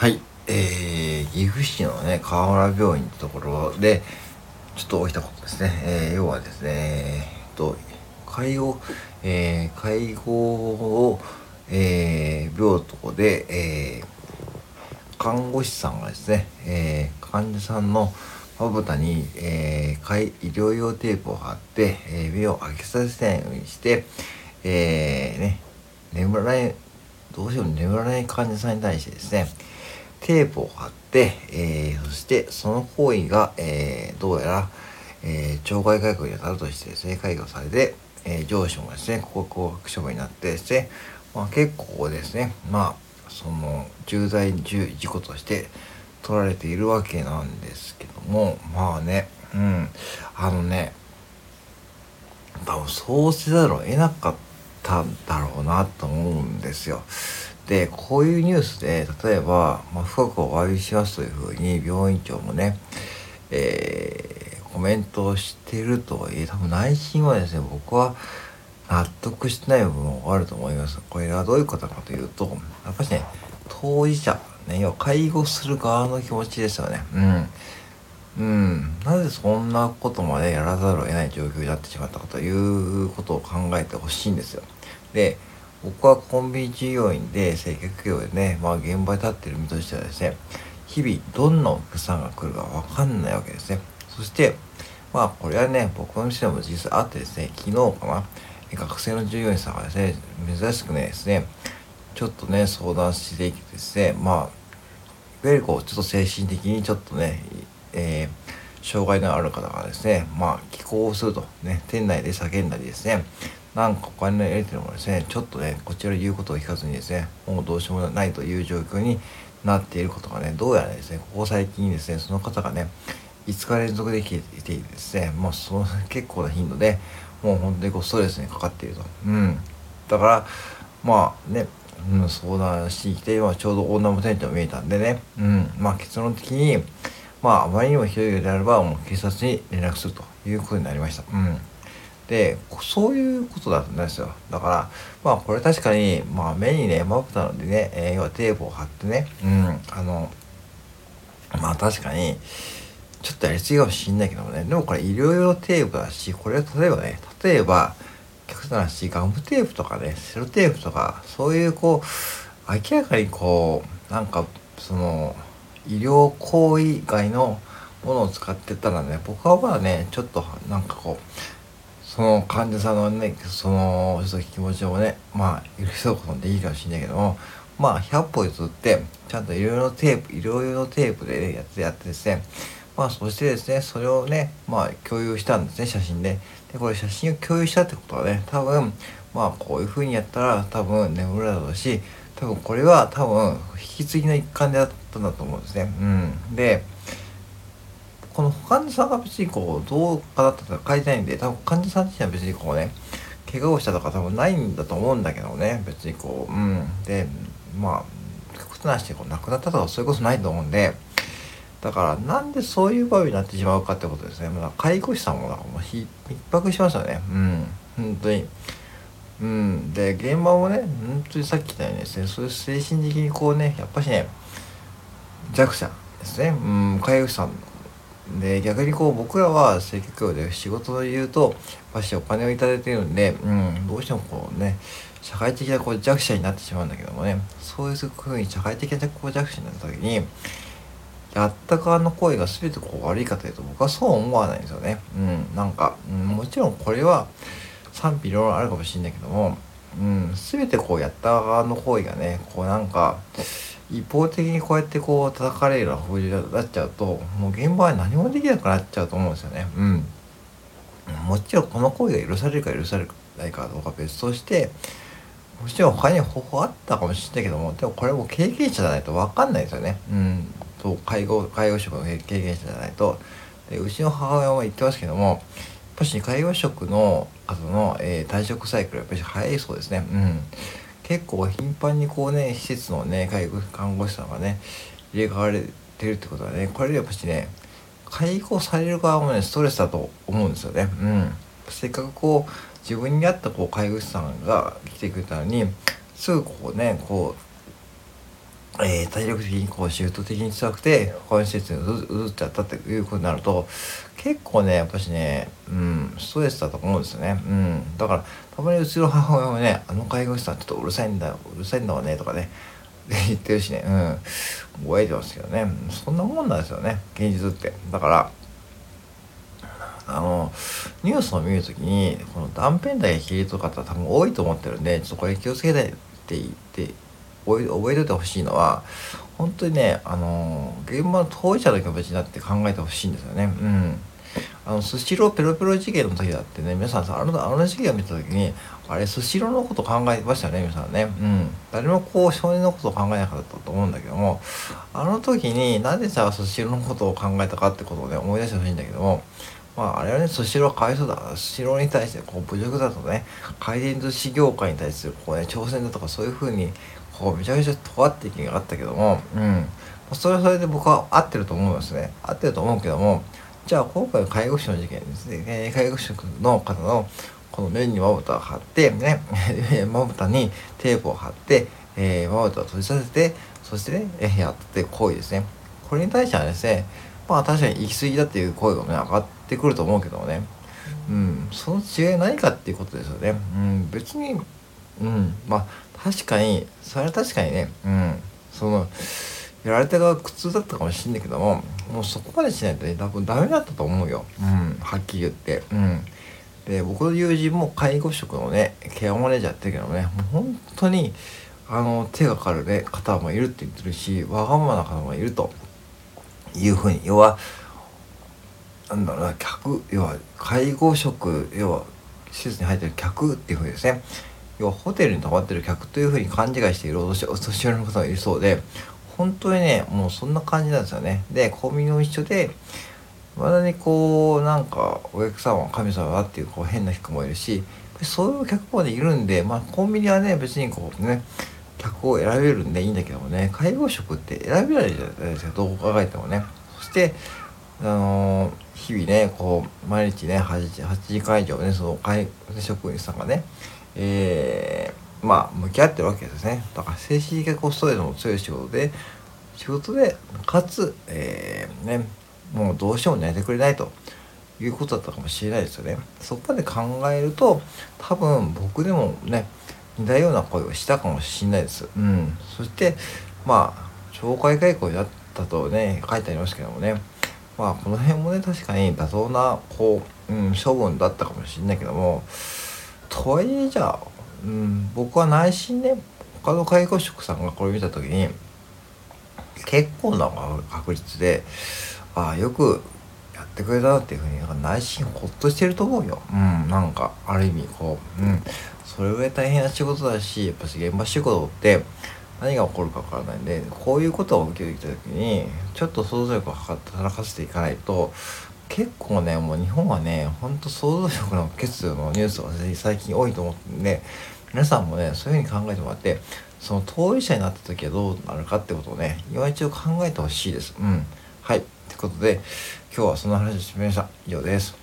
はい、えー、岐阜市のね、河原病院ってところで、ちょっと起きたことですね。えー、要はですね、えっと、介護、えー、介護を、えー、病棟で、えー、看護師さんがですね、えー、患者さんのまぶたに、えー、医療用テープを貼って、えー目を開けさせないようにして、えー、ね、眠らない、どうしても眠らない患者さんに対してですね、テープを貼って、えーそしてその行為が、えーどうやら、えー懲戒解雇に当たるとしてですね、解雇されて、え上司もですね、ここ降格処分になってですね、まあ結構ですね、まあ、その、重大事故として取られているわけなんですけども、まあね、うん、あのね、多分そうせざるを得なかったんだろうなと思うんですよ。で、こういうニュースで、例えば、まあ、深くお詫びしますというふうに病院長もね、えーコメントをしてるとはいえ、多分内心はですね、僕は納得してない部分もあると思います。これはどういうことかというと、やっぱりね、当事者、ね、要は介護する側の気持ちですよね。うん。うん、なぜそんなことまでやらざるを得ない状況になってしまったかということを考えてほしいんですよ。で、僕はコンビニ従業員で接客業でね、まあ現場に立っている身としてはですね、日々どんなお客さんが来るかわかんないわけですね。そして、まあこれはね、僕の店でも実際あってですね、昨日かな、学生の従業員さんがですね、珍しくねですね、ちょっとね、相談していてですね、まあ、いわゆるこう、ちょっと精神的にちょっとね、えー障害のある方がですね、まあ、寄稿をすると、ね、店内で叫んだりですね、なんかお金のやり取りもですね、ちょっとね、こちら言うことを聞かずにですね、もうどうしようもないという状況になっていることがね、どうやらですね、ここ最近ですね、その方がね、5日連続で来ていてですね、もうその結構な頻度で、もう本当にこうストレスにかかっていると。うん。だから、まあね、うん、相談してきて、まあ、ちょうど女も店長見えたんでね、うん、まあ結論的に、まああまりにもひどいようであれば、もう警察に連絡するということになりました。うん。で、そういうことだったんですよ。だから、まあこれ確かに、まあ目にね、まぶたのでね、えー要はテープを貼ってね、うん、あの、まあ確かに、ちょっとやりすぎかもしんないけどもね、でもこれ医療用テープだし、これは例えばね、例えば、極端な話、ガムテープとかね、セロテープとか、そういうこう、明らかにこう、なんか、その、医療行為外のものを使ってたらね、僕はまだね、ちょっとなんかこう、その患者さんのね、その、ちょっと気持ちをね、まあ、許すこともできるかもしれないけども、まあ、100歩譲って、ちゃんと医療用テープ、医療用のテープで、ね、やってやってですね、まあ、そしてですね、それをね、まあ、共有したんですね、写真で。で、これ写真を共有したってことはね、多分、まあ、こういう風にやったら、多分眠るだろうし、多分これは多分、引き継ぎの一環であったんだと思うんですね。うん。で、この患者さんが別にこう、どうかだったとか書いてないんで、多分患者さん自身は別にこうね、怪我をしたとか多分ないんだと思うんだけどね、別にこう、うん。で、まあ、極端な話でこう亡くなったとかそういうことないと思うんで、だからなんでそういう場合になってしまうかってことですね。まあ、介護士さんもなんかもうひ逼迫しましたね。うん。本当に。うん。で、現場もね、本当にさっき言ったようにですね、そういう精神的にこうね、やっぱしね、弱者ですね。うん、介護士さん。で、逆にこう僕らは接客業で仕事で言うと、やっぱしお金をいただいているんで、うん、どうしてもこうね、社会的なこう弱者になってしまうんだけどもね、そういうふうに社会的なこう弱者になった時に、やった側の行為が全てこう悪いかというと僕はそう思わないんですよね。うん、なんか、うん、もちろんこれは賛否両論あるかもしれないけども、うん、全てこうやった側の行為がね、こうなんか、一方的にこうやってこう叩かれるような風になっちゃうと、もう現場は何もできなくなっちゃうと思うんですよね。うん。もちろんこの行為が許されるか許されないかどうか別として、もちろん他に方法あったかもしれないけども、でもこれも経験者じゃないと分かんないですよね。うん。と介護、介護職の経験者じゃないと。で、うちの母親も言ってますけども、やっぱし介護職の方の、えー退職サイクルはやっぱり早いそうですね。うん。結構頻繁にこうね、施設のね、介護、看護師さんがね、入れ替われてるってことはね、これでやっぱしね、介護される側もね、ストレスだと思うんですよね。うん。せっかくこう、自分に合ったこう介護士さんが来てくれたのに、すぐこうね、こう、えー体力的にこうシフト的に辛くて他の施設にうずっちゃったっていうことになると結構ねやっぱしねうんストレスだと思うんですよね。うん。だからたまにうちの母親もねあの介護士さんちょっとうるさいんだようるさいんだわねとかね 言ってるしね。うん。覚えてますけどね。そんなもんなんですよね現実って。だからあのニュースを見るときにこの断片だけ切りとかって多分多いと思ってるんでちょっとこれ気をつけてって言って覚え覚えておいてほしいのは本当にねあの現場の当事者の気持ちになって考えてほしいんですよね。うん。あのスシローペロペロ事件の時だってね皆さんあのあの事件を見た時にあれスシローのこと考えましたね皆さんね。うん。誰もこう少年のことを考えなかったと思うんだけどもあの時になぜじゃあスシローのことを考えたかってことをね思い出してほしいんだけどもまあ、あれはね、スシローはかわいそうだ。スシローに対して、こう、侮辱だとね、回転寿司業界に対する、こうね、挑戦だとか、そういうふうに、こう、めちゃめちゃ尖って意見があったけども、うん。それはそれで僕は合ってると思うんですね。合ってると思うけども、じゃあ今回の介護士の事件ですね、えー、介護士の方の、この目にまぶたを貼って、ね、まぶたにテープを貼って、まぶたを閉じさせて、そしてね、えー、やって行為ですね。これに対してはですね、まあ確かに行き過ぎだっていう声がね、上がってくると思うけどもね。うん、その違い何かっていうことですよね。うん、別に、うん、まあ確かに、それは確かにね、うん、その、やられた側苦痛だったかもしんないけども、もうそこまでしないとね、多分ダメだったと思うよ。うん、はっきり言って。うん。で、僕の友人も介護職のね、ケアマネージャーってるけどね、もう本当に、あの、手がかかるね、方もいるって言ってるし、わがままな方もいると。いうふうに要はなんだろうな客要は介護職要は施設に入ってる客っていうふうにですね要はホテルに泊まってる客というふうに勘違いしているお年寄りの方がいるそうで本当にねもうそんな感じなんですよね。でコンビニも一緒でまだにこうなんかお客様は神様だっていうこう変な人もいるしそういう客もいるんでまあコンビニはね別にこうね客を選べるんでいいんだけどもね介護職って選べないじゃないですか。どう考えてもね。そしてあのー、日々ねこう毎日ね8時 ,8 時間以上ねその介護職員さんがねえー、まあ向き合ってるわけですね。だから精神的ストレスも強い仕事で仕事でかつ、えー、ねもうどうしても寝てくれないと。いうことだったかもしれないですよね。そこまで考えると多分僕でもね似たような声をしたかもしれないです。うん。そして、まあ、懲戒解雇になったとね、書いてありますけどもね、まあ、この辺もね、確かに妥当な、こう、うん、処分だったかもしれないけども、とはいえじゃあ、うん、僕は内心ね、他の介護職さんがこれ見た時に、結構な確率で、ああ、よくやってくれたなっていうふうに内心ほっとしてると思うよ。うん、なんか、ある意味、こう、うん。それぐらい大変な仕事だしやっぱし現場仕事って何が起こるかわからないんでこういうことを受けてきた時にちょっと想像力を働かせていかないと結構ねもう日本はねほんと想像力の欠如のニュースが最近多いと思ってんで皆さんもねそういうふうに考えてもらってその当事者になった時はどうなるかってことをね今一度考えてほしいです。うん。はい。ってことで今日はその話をしてみました。以上です。